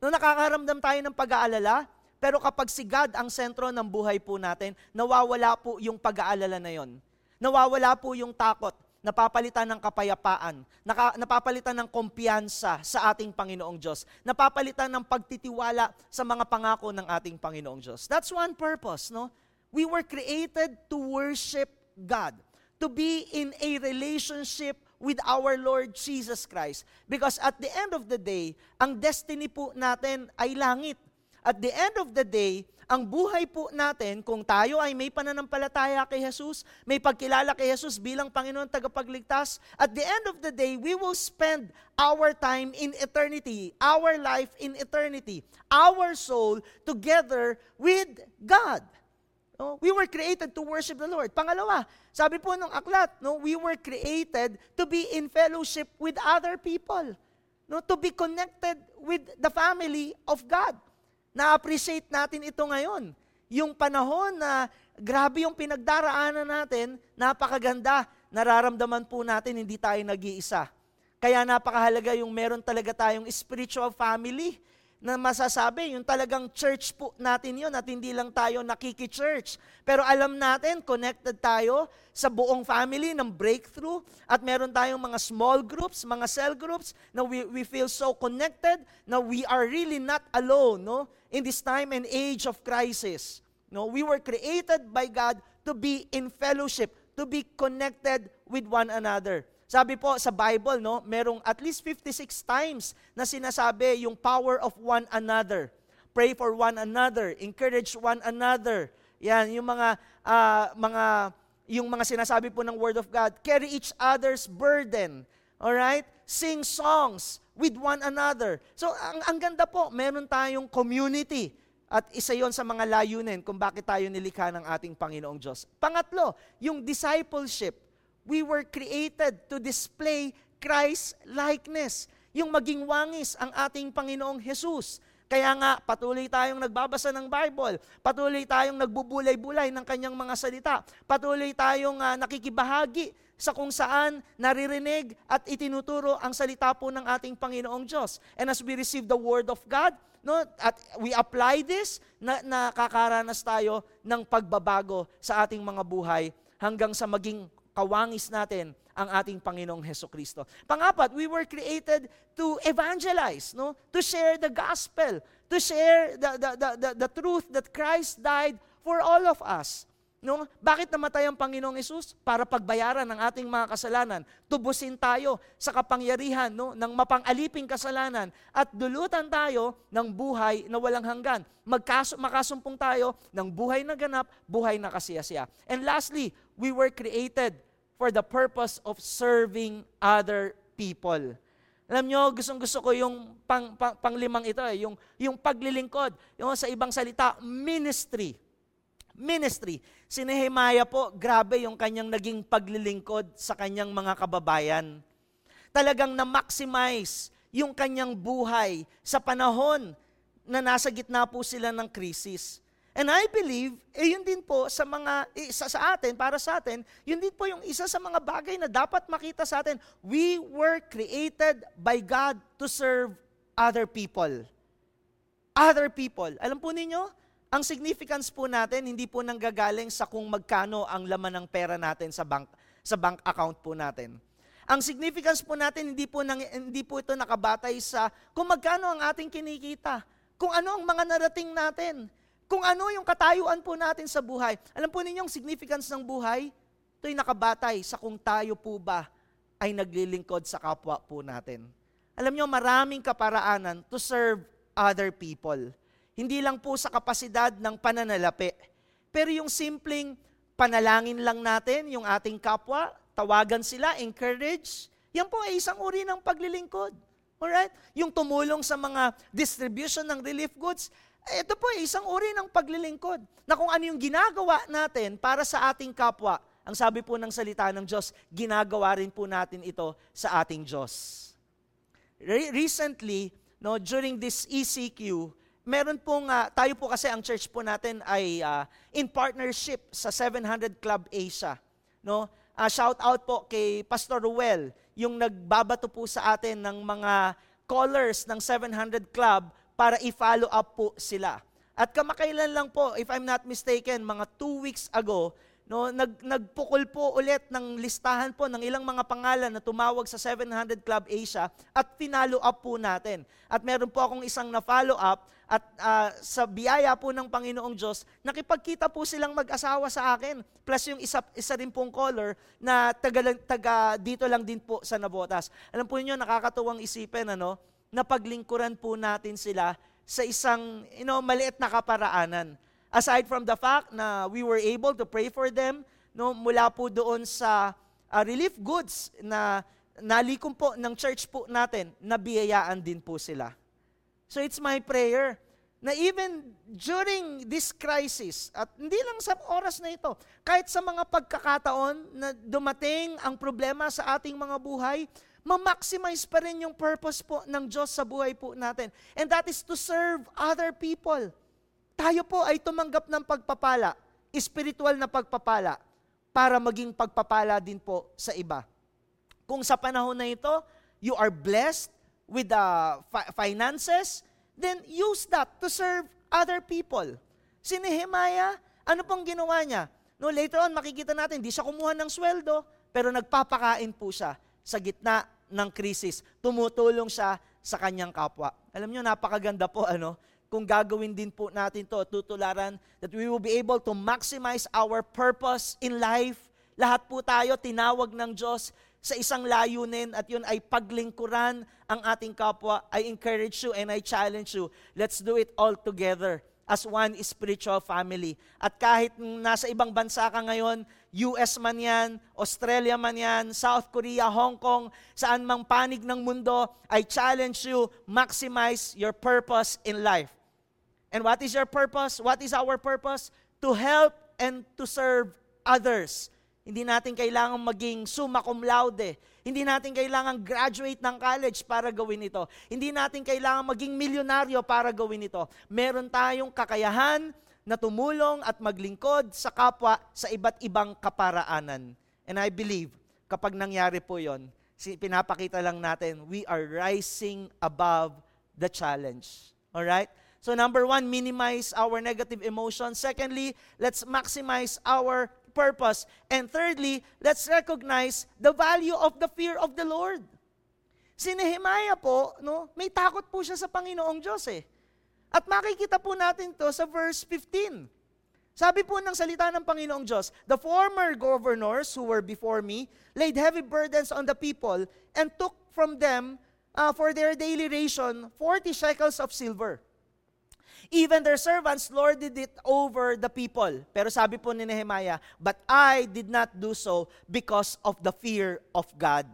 No, nakakaramdam tayo ng pag-aalala, pero kapag si God ang sentro ng buhay po natin, nawawala po yung pag-aalala na yon. Nawawala po yung takot, napapalitan ng kapayapaan, naka, napapalitan ng kumpiyansa sa ating Panginoong Diyos, napapalitan ng pagtitiwala sa mga pangako ng ating Panginoong Diyos. That's one purpose, no? We were created to worship God, to be in a relationship with our Lord Jesus Christ. Because at the end of the day, ang destiny po natin ay langit. At the end of the day, ang buhay po natin, kung tayo ay may pananampalataya kay Jesus, may pagkilala kay Jesus bilang Panginoon tagapagligtas, at the end of the day, we will spend our time in eternity, our life in eternity, our soul together with God. No? We were created to worship the Lord. Pangalawa, sabi po nung aklat, no, we were created to be in fellowship with other people. No, to be connected with the family of God. Na-appreciate natin ito ngayon. Yung panahon na grabe yung pinagdaraanan natin, napakaganda. Nararamdaman po natin hindi tayo nag-iisa. Kaya napakahalaga yung meron talaga tayong spiritual family na masasabi, yung talagang church po natin yun at hindi lang tayo nakiki-church. Pero alam natin, connected tayo sa buong family ng breakthrough at meron tayong mga small groups, mga cell groups na we, we feel so connected na we are really not alone no? in this time and age of crisis. No? We were created by God to be in fellowship, to be connected with one another. Sabi po sa Bible, no, merong at least 56 times na sinasabi yung power of one another. Pray for one another, encourage one another. Yan, yung mga uh, mga yung mga sinasabi po ng word of God, carry each other's burden. All right? Sing songs with one another. So ang ang ganda po, meron tayong community. At isa yon sa mga layunin kung bakit tayo nilikha ng ating Panginoong Diyos. Pangatlo, yung discipleship we were created to display Christ likeness. Yung maging wangis ang ating Panginoong Jesus. Kaya nga, patuloy tayong nagbabasa ng Bible. Patuloy tayong nagbubulay-bulay ng kanyang mga salita. Patuloy tayong uh, nakikibahagi sa kung saan naririnig at itinuturo ang salita po ng ating Panginoong Diyos. And as we receive the Word of God, no, at we apply this, na, nakakaranas tayo ng pagbabago sa ating mga buhay hanggang sa maging kawangis natin ang ating Panginoong Heso Kristo. Pangapat, we were created to evangelize, no? to share the gospel, to share the, the, the, the, the truth that Christ died for all of us. No? Bakit namatay ang Panginoong Yesus? Para pagbayaran ng ating mga kasalanan. Tubusin tayo sa kapangyarihan no? ng mapangaliping kasalanan at dulutan tayo ng buhay na walang hanggan. Magkaso, makasumpong tayo ng buhay na ganap, buhay na kasiyasiya. And lastly, we were created for the purpose of serving other people. Alam nyo, gustong gusto ko yung pang, pang, panglimang ito, eh, yung, yung paglilingkod. Yung sa ibang salita, ministry ministry. Si Nehemiah po, grabe yung kanyang naging paglilingkod sa kanyang mga kababayan. Talagang na-maximize yung kanyang buhay sa panahon na nasa gitna po sila ng krisis. And I believe, eh yun din po sa mga, eh, sa, sa atin, para sa atin, yun din po yung isa sa mga bagay na dapat makita sa atin. We were created by God to serve other people. Other people. Alam po ninyo, ang significance po natin, hindi po nanggagaling sa kung magkano ang laman ng pera natin sa bank, sa bank account po natin. Ang significance po natin, hindi po, nang, hindi po ito nakabatay sa kung magkano ang ating kinikita, kung ano ang mga narating natin, kung ano yung katayuan po natin sa buhay. Alam po ninyo, ang significance ng buhay, ito'y nakabatay sa kung tayo po ba ay naglilingkod sa kapwa po natin. Alam nyo, maraming kaparaanan to serve other people. Hindi lang po sa kapasidad ng pananalapi, pero yung simpleng panalangin lang natin, yung ating kapwa, tawagan sila, encourage, yan po ay isang uri ng paglilingkod. Alright? Yung tumulong sa mga distribution ng relief goods, ito po ay isang uri ng paglilingkod. Na kung ano yung ginagawa natin para sa ating kapwa, ang sabi po ng salita ng Diyos, ginagawa rin po natin ito sa ating Diyos. Re- recently, no, during this ECQ, meron pong, uh, tayo po kasi ang church po natin ay uh, in partnership sa 700 Club Asia. No? Uh, shout out po kay Pastor Ruel, yung nagbabato po sa atin ng mga callers ng 700 Club para i-follow up po sila. At kamakailan lang po, if I'm not mistaken, mga two weeks ago, no, nag, nagpukol po ulit ng listahan po ng ilang mga pangalan na tumawag sa 700 Club Asia at finalo up po natin. At meron po akong isang na-follow up at uh, sa biyaya po ng Panginoong Diyos, nakipagkita po silang mag-asawa sa akin. Plus yung isa, isa rin pong caller na taga, taga dito lang din po sa Nabotas. Alam po niyo nakakatuwang isipin, ano, na paglingkuran po natin sila sa isang you know, maliit na kaparaanan. Aside from the fact na we were able to pray for them, no, mula po doon sa uh, relief goods na nalikom po ng church po natin, nabiyayaan din po sila. So it's my prayer na even during this crisis, at hindi lang sa oras na ito, kahit sa mga pagkakataon na dumating ang problema sa ating mga buhay, ma-maximize pa rin yung purpose po ng Diyos sa buhay po natin. And that is to serve other people. Tayo po ay tumanggap ng pagpapala, spiritual na pagpapala, para maging pagpapala din po sa iba. Kung sa panahon na ito, you are blessed with the fi- finances, then use that to serve other people. Si Nehemiah, ano pong ginawa niya? No, later on, makikita natin, hindi siya kumuha ng sweldo, pero nagpapakain po siya sa gitna ng krisis. Tumutulong siya sa kanyang kapwa. Alam niyo, napakaganda po, ano, kung gagawin din po natin to, tutularan, that we will be able to maximize our purpose in life. Lahat po tayo tinawag ng Diyos sa isang layunin at yun ay paglingkuran ang ating kapwa. I encourage you and I challenge you. Let's do it all together as one spiritual family. At kahit nasa ibang bansa ka ngayon, US man yan, Australia man yan, South Korea, Hong Kong, saan mang panig ng mundo, I challenge you, maximize your purpose in life. And what is your purpose? What is our purpose? To help and to serve others. Hindi natin kailangan maging summa cum laude. Hindi natin kailangan graduate ng college para gawin ito. Hindi natin kailangan maging milyonaryo para gawin ito. Meron tayong kakayahan na tumulong at maglingkod sa kapwa sa iba't ibang kaparaanan. And I believe, kapag nangyari po yon, pinapakita lang natin, we are rising above the challenge. Alright? So number one, minimize our negative emotions. Secondly, let's maximize our purpose. And thirdly, let's recognize the value of the fear of the Lord. Si Nehemiah po, no, may takot po siya sa Panginoong Diyos eh. At makikita po natin to sa verse 15. Sabi po ng salita ng Panginoong Diyos, The former governors who were before me laid heavy burdens on the people and took from them uh, for their daily ration 40 shekels of silver. Even their servants lorded it over the people. Pero sabi po ni Nehemiah, But I did not do so because of the fear of God.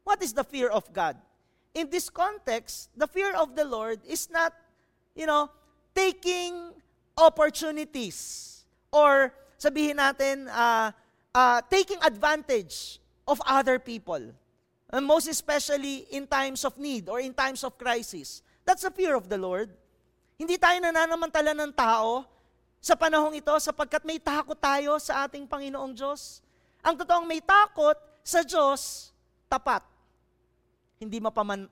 What is the fear of God? In this context, the fear of the Lord is not, you know, taking opportunities or sabihin natin, uh, uh, taking advantage of other people. And most especially in times of need or in times of crisis. That's the fear of the Lord. Hindi tayo nananamantala ng tao sa panahong ito sapagkat may takot tayo sa ating Panginoong Diyos. Ang totoong may takot sa Diyos, tapat. Hindi mapaman,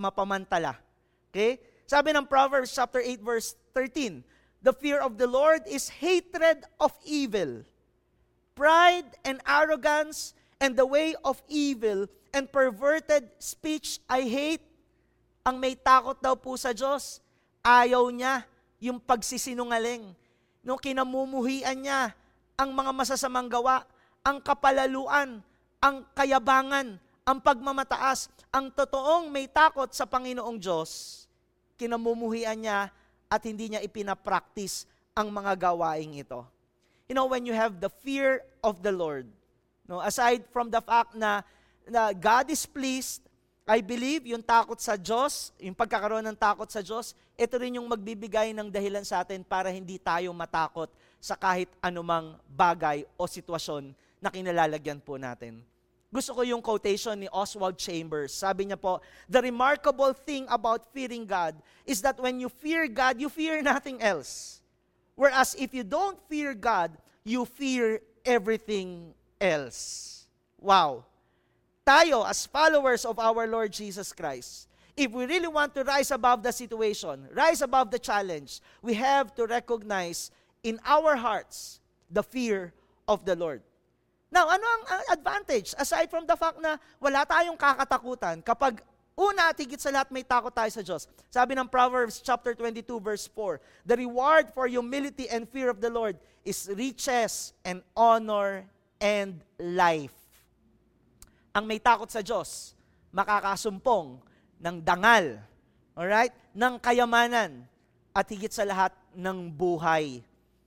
mapamantala. Okay? Sabi ng Proverbs chapter 8 verse 13, The fear of the Lord is hatred of evil. Pride and arrogance and the way of evil and perverted speech I hate. Ang may takot daw po sa Diyos, Ayaw niya yung pagsisinungaling. No, kinamumuhian niya ang mga masasamang gawa, ang kapalaluan, ang kayabangan, ang pagmamataas, ang totoong may takot sa Panginoong Diyos, kinamumuhian niya at hindi niya ipinapractice ang mga gawaing ito. You know, when you have the fear of the Lord, no, aside from the fact na, na God is pleased, I believe yung takot sa Diyos, yung pagkakaroon ng takot sa Diyos, ito rin yung magbibigay ng dahilan sa atin para hindi tayo matakot sa kahit anumang bagay o sitwasyon na kinalalagyan po natin. Gusto ko yung quotation ni Oswald Chambers. Sabi niya po, The remarkable thing about fearing God is that when you fear God, you fear nothing else. Whereas if you don't fear God, you fear everything else. Wow. Tayo, as followers of our Lord Jesus Christ, if we really want to rise above the situation, rise above the challenge, we have to recognize in our hearts the fear of the Lord. Now, ano ang advantage? Aside from the fact na wala tayong kakatakutan kapag una at higit sa lahat may takot tayo sa Diyos. Sabi ng Proverbs chapter 22 verse 4, The reward for humility and fear of the Lord is riches and honor and life. Ang may takot sa Diyos, makakasumpong ng dangal, alright? Ng kayamanan, at higit sa lahat ng buhay.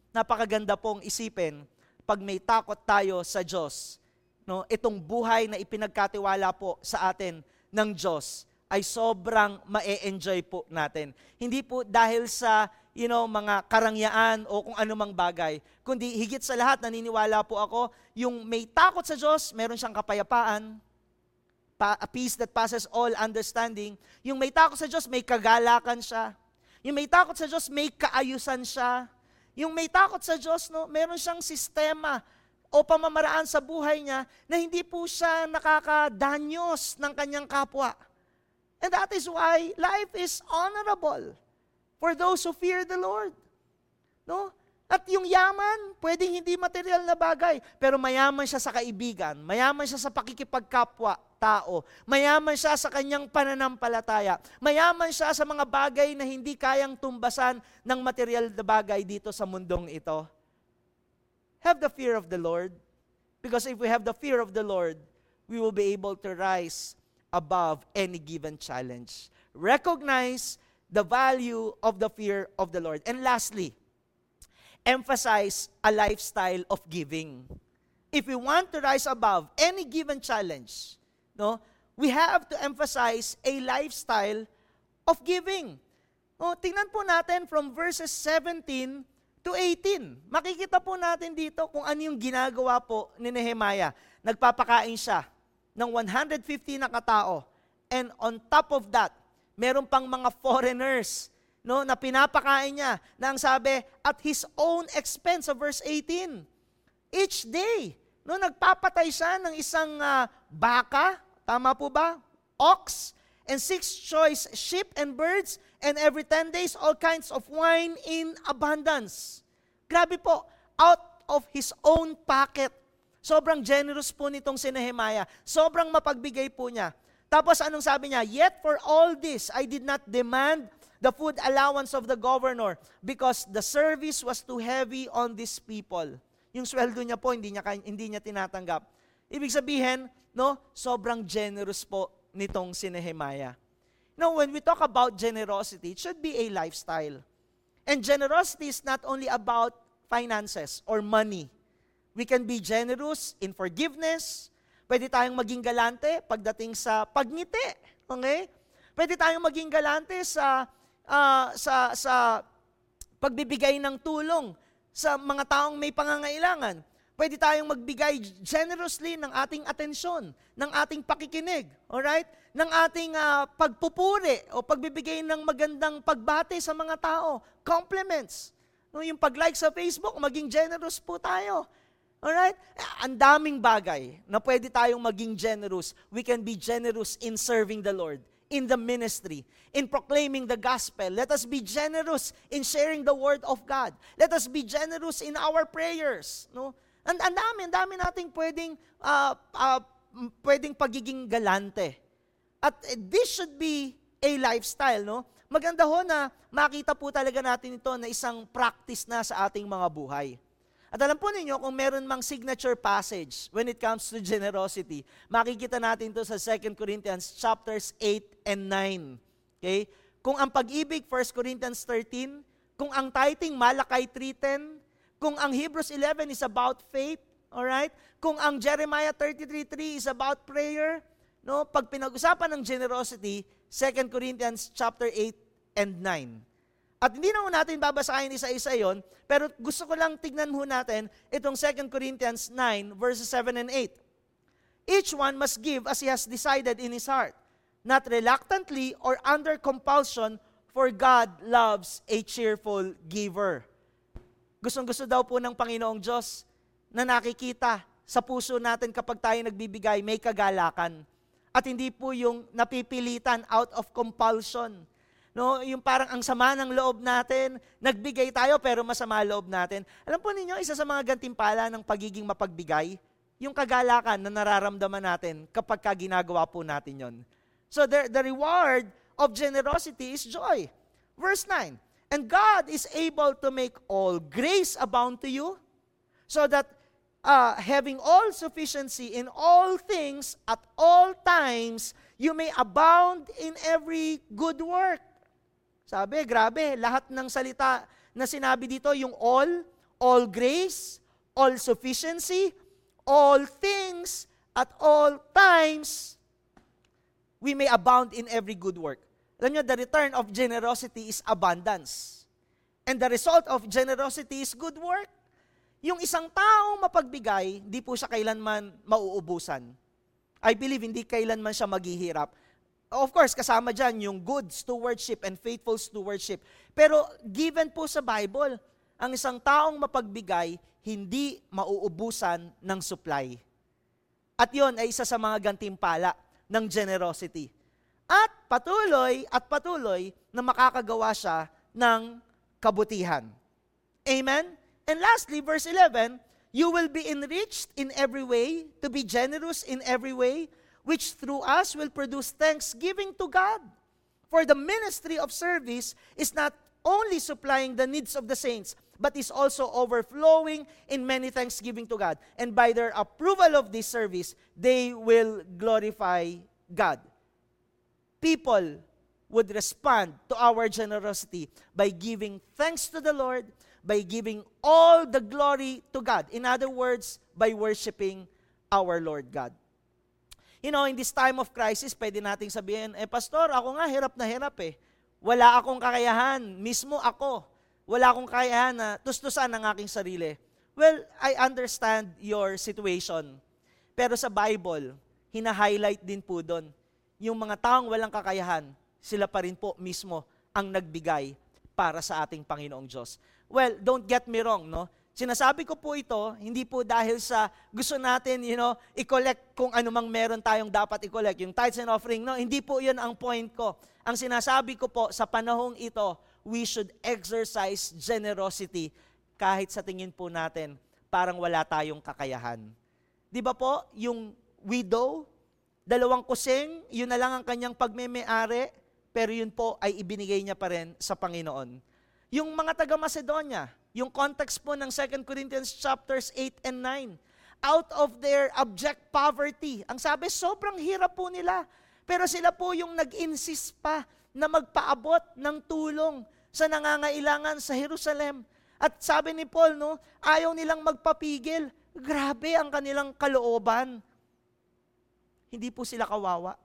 Napakaganda pong isipin pag may takot tayo sa Diyos, no, itong buhay na ipinagkatiwala po sa atin ng Diyos ay sobrang ma-enjoy po natin. Hindi po dahil sa you know, mga karangyaan o kung anumang bagay, kundi higit sa lahat naniniwala po ako, yung may takot sa Diyos, meron siyang kapayapaan, a peace that passes all understanding. Yung may takot sa Diyos, may kagalakan siya. Yung may takot sa Diyos, may kaayusan siya. Yung may takot sa Diyos, no, meron siyang sistema o pamamaraan sa buhay niya na hindi po siya nakakadanyos ng kanyang kapwa. And that is why life is honorable for those who fear the Lord. No? At yung yaman, pwedeng hindi material na bagay, pero mayaman siya sa kaibigan, mayaman siya sa pakikipagkapwa, tao. Mayaman siya sa kanyang pananampalataya. Mayaman siya sa mga bagay na hindi kayang tumbasan ng material na bagay dito sa mundong ito. Have the fear of the Lord. Because if we have the fear of the Lord, we will be able to rise above any given challenge. Recognize the value of the fear of the Lord. And lastly, emphasize a lifestyle of giving. If we want to rise above any given challenge, no, we have to emphasize a lifestyle of giving. No, tingnan po natin from verses 17 to 18. Makikita po natin dito kung ano yung ginagawa po ni Nehemiah. Nagpapakain siya ng 150 na katao. And on top of that, meron pang mga foreigners no, na pinapakain niya na ang sabi, at his own expense, sa verse 18. Each day, no, nagpapatay siya ng isang uh, baka, Tama po ba? Ox, and six choice sheep and birds, and every 10 days, all kinds of wine in abundance. Grabe po, out of his own pocket. Sobrang generous po nitong si Nehemiah. Sobrang mapagbigay po niya. Tapos anong sabi niya? Yet for all this, I did not demand the food allowance of the governor because the service was too heavy on these people. Yung sweldo niya po, hindi niya, hindi niya tinatanggap. Ibig sabihin, no, sobrang generous po nitong si Nehemiah. Now, when we talk about generosity, it should be a lifestyle. And generosity is not only about finances or money. We can be generous in forgiveness. Pwede tayong maging galante pagdating sa pagngiti. Okay? Pwede tayong maging galante sa uh, sa sa pagbibigay ng tulong sa mga taong may pangangailangan pwede tayong magbigay generously ng ating atensyon, ng ating pakikinig, alright? Ng ating uh, pagpupuri o pagbibigay ng magandang pagbate sa mga tao, compliments. No, yung pag-like sa Facebook, maging generous po tayo. Alright? Ang daming bagay na pwede tayong maging generous. We can be generous in serving the Lord, in the ministry, in proclaiming the gospel. Let us be generous in sharing the word of God. Let us be generous in our prayers. No? Ang, ang dami, ang dami nating pwedeng, uh, uh, pwedeng pagiging galante. At uh, this should be a lifestyle, no? Maganda ho na makita po talaga natin ito na isang practice na sa ating mga buhay. At alam po ninyo, kung meron mang signature passage when it comes to generosity, makikita natin to sa 2 Corinthians chapters 8 and 9. Okay? Kung ang pag-ibig, 1 Corinthians 13, kung ang tithing, Malakay 3.10, kung ang Hebrews 11 is about faith, all right? Kung ang Jeremiah 33:3 is about prayer, no? Pag pinag-usapan ng generosity, 2 Corinthians chapter 8 and 9. At hindi na ho natin babasahin isa-isa yon, pero gusto ko lang tignan ho natin itong 2 Corinthians 9 verses 7 and 8. Each one must give as he has decided in his heart, not reluctantly or under compulsion, for God loves a cheerful giver. Gustong-gusto daw po ng Panginoong Diyos na nakikita sa puso natin kapag tayo nagbibigay, may kagalakan. At hindi po yung napipilitan out of compulsion. No, yung parang ang sama ng loob natin, nagbigay tayo pero masama loob natin. Alam po ninyo, isa sa mga gantimpala ng pagiging mapagbigay, yung kagalakan na nararamdaman natin kapag ka ginagawa po natin yon. So the, the reward of generosity is joy. Verse 9, And God is able to make all grace abound to you, so that uh, having all sufficiency in all things at all times, you may abound in every good work. Sabi, grabe, lahat ng salita na sinabi dito, yung all, all grace, all sufficiency, all things, at all times, we may abound in every good work. Alam nyo, the return of generosity is abundance. And the result of generosity is good work. Yung isang taong mapagbigay, hindi po siya kailanman mauubusan. I believe hindi kailanman siya maghihirap Of course, kasama dyan yung good stewardship and faithful stewardship. Pero given po sa Bible, ang isang taong mapagbigay, hindi mauubusan ng supply. At yon ay isa sa mga gantimpala ng generosity. At patuloy at patuloy na makakagawa siya ng kabutihan. Amen? And lastly, verse 11, You will be enriched in every way, to be generous in every way, which through us will produce thanksgiving to God. For the ministry of service is not only supplying the needs of the saints, but is also overflowing in many thanksgiving to God. And by their approval of this service, they will glorify God. People would respond to our generosity by giving thanks to the Lord, by giving all the glory to God. In other words, by worshiping our Lord God. You know, in this time of crisis, pwede nating sabihin, eh pastor, ako nga hirap na hirap eh. Wala akong kakayahan, mismo ako. Wala akong kakayahan na tustusan ang aking sarili. Well, I understand your situation. Pero sa Bible, hina-highlight din po doon, yung mga taong walang kakayahan, sila pa rin po mismo ang nagbigay para sa ating Panginoong Diyos. Well, don't get me wrong, no? Sinasabi ko po ito, hindi po dahil sa gusto natin, you know, i-collect kung ano mang meron tayong dapat i-collect, yung tithes and offering. No, hindi po yun ang point ko. Ang sinasabi ko po, sa panahong ito, we should exercise generosity kahit sa tingin po natin, parang wala tayong kakayahan. Di ba po, yung widow, dalawang kusing, yun na lang ang kanyang pagmemeari, pero yun po ay ibinigay niya pa rin sa Panginoon. Yung mga taga Macedonia, yung context po ng 2 Corinthians chapters 8 and 9. Out of their abject poverty. Ang sabi, sobrang hirap po nila. Pero sila po yung nag-insist pa na magpaabot ng tulong sa nangangailangan sa Jerusalem. At sabi ni Paul, no, ayaw nilang magpapigil. Grabe ang kanilang kalooban. Hindi po sila kawawa.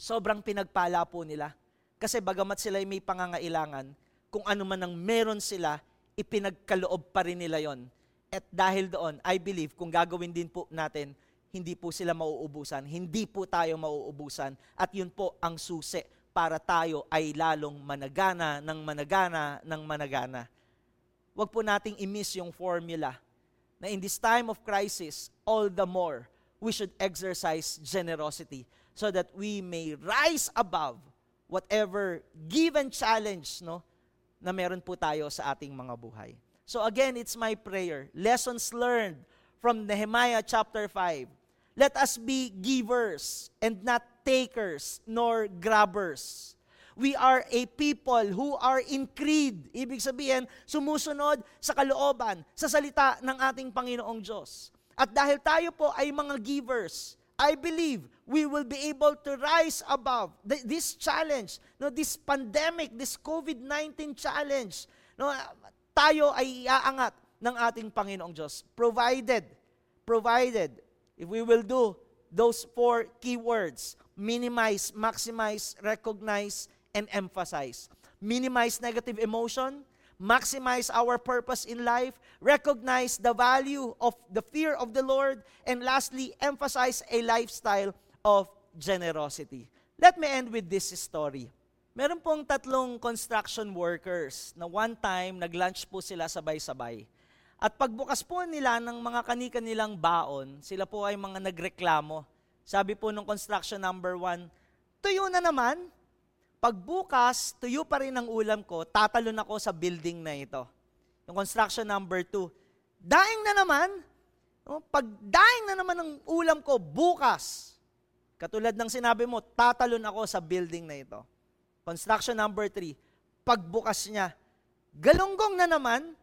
Sobrang pinagpala po nila. Kasi bagamat sila may pangangailangan, kung ano man ang meron sila, ipinagkaloob pa rin nila yon. At dahil doon, I believe, kung gagawin din po natin, hindi po sila mauubusan, hindi po tayo mauubusan, at yun po ang susi para tayo ay lalong managana ng managana ng managana. Huwag po nating imiss yung formula na in this time of crisis, all the more, we should exercise generosity so that we may rise above whatever given challenge no, na meron po tayo sa ating mga buhay. So again, it's my prayer. Lessons learned from Nehemiah chapter 5. Let us be givers and not takers nor grabbers. We are a people who are in creed. Ibig sabihin, sumusunod sa kalooban, sa salita ng ating Panginoong Diyos. At dahil tayo po ay mga givers, I believe we will be able to rise above this challenge, no, this pandemic, this COVID-19 challenge. No, tayo ay iaangat ng ating Panginoong Diyos. Provided, provided, if we will do those four keywords, minimize, maximize, recognize, and emphasize. minimize negative emotion, maximize our purpose in life, recognize the value of the fear of the Lord, and lastly, emphasize a lifestyle of generosity. Let me end with this story. Meron pong tatlong construction workers na one time nag-lunch po sila sabay-sabay. At pagbukas po nila ng mga kanika nilang baon, sila po ay mga nagreklamo. Sabi po nung construction number one, tuyo na naman. Pagbukas, tuyo pa rin ang ulam ko, tatalon ako sa building na ito. Yung construction number two, daing na naman. Pag daing na naman ang ulam ko, bukas, katulad ng sinabi mo, tatalon ako sa building na ito. Construction number three, pagbukas niya, galunggong na naman,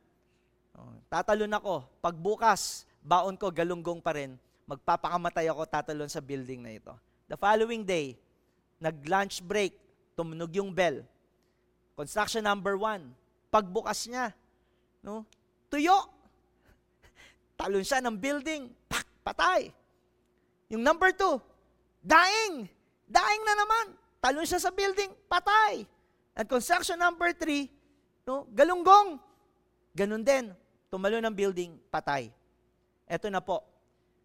Oh, tatalon ako. Pagbukas, baon ko, galunggong pa rin. Magpapakamatay ako, tatalon sa building na ito. The following day, nag-lunch break, tumunog yung bell. Construction number one, pagbukas niya, no, tuyo. Talon siya ng building, pak, patay. Yung number two, daing. Daing na naman. Talon siya sa building, patay. And construction number three, no, galunggong. Ganun din, tumalo ng building, patay. Ito na po.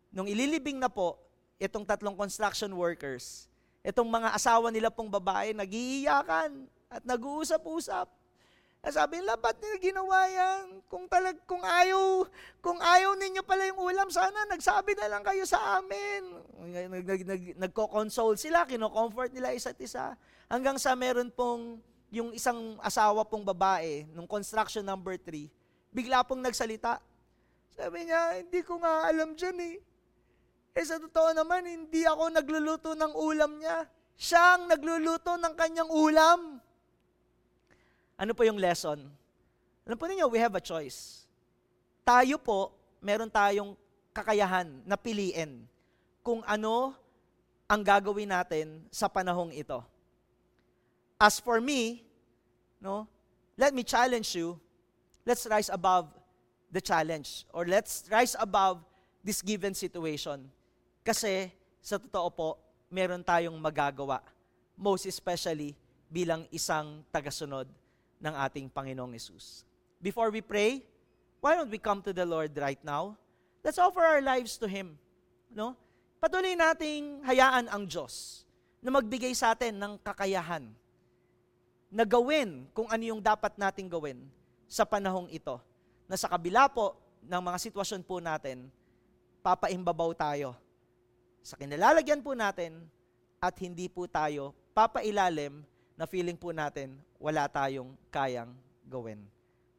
Nung ililibing na po, itong tatlong construction workers, itong mga asawa nila pong babae, nagiiyakan at nag-uusap-usap. At sabi nila, ba't nila ginawa yan? Kung, talag, kung, ayaw, kung ayaw ninyo pala yung ulam, sana nagsabi na lang kayo sa amin. Nag, nag, nag, nagko-console sila, kino-comfort nila isa't isa. Hanggang sa meron pong yung isang asawa pong babae, nung construction number 3, bigla pong nagsalita. Sabi niya, hindi ko nga alam dyan eh. Eh sa totoo naman, hindi ako nagluluto ng ulam niya. Siya ang nagluluto ng kanyang ulam. Ano po yung lesson? Alam po ninyo, we have a choice. Tayo po, meron tayong kakayahan na piliin kung ano ang gagawin natin sa panahong ito. As for me, no, let me challenge you let's rise above the challenge or let's rise above this given situation. Kasi sa totoo po, meron tayong magagawa. Most especially bilang isang tagasunod ng ating Panginoong Yesus. Before we pray, why don't we come to the Lord right now? Let's offer our lives to Him. No? Patuloy nating hayaan ang Diyos na magbigay sa atin ng kakayahan na gawin kung ano yung dapat nating gawin sa panahong ito na sa kabila po ng mga sitwasyon po natin, papaimbabaw tayo sa kinalalagyan po natin at hindi po tayo papailalim na feeling po natin wala tayong kayang gawin.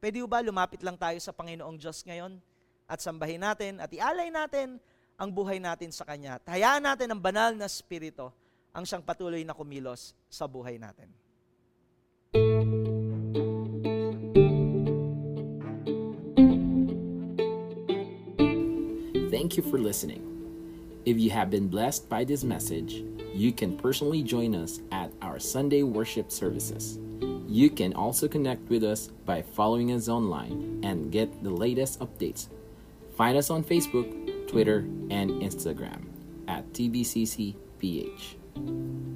Pwede ba lumapit lang tayo sa Panginoong Diyos ngayon at sambahin natin at ialay natin ang buhay natin sa Kanya. Hayaan natin ang banal na Spirito ang siyang patuloy na kumilos sa buhay natin. Thank you for listening. If you have been blessed by this message, you can personally join us at our Sunday worship services. You can also connect with us by following us online and get the latest updates. Find us on Facebook, Twitter, and Instagram at TBCCPH.